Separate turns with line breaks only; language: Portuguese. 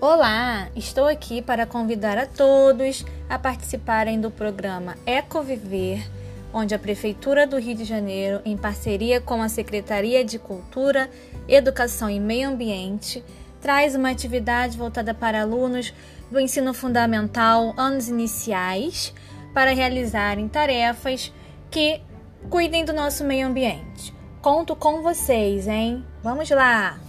Olá, estou aqui para convidar a todos a participarem do programa Ecoviver, onde a Prefeitura do Rio de Janeiro, em parceria com a Secretaria de Cultura, Educação e Meio Ambiente, traz uma atividade voltada para alunos do ensino fundamental, anos iniciais, para realizarem tarefas que cuidem do nosso meio ambiente. Conto com vocês, hein? Vamos lá!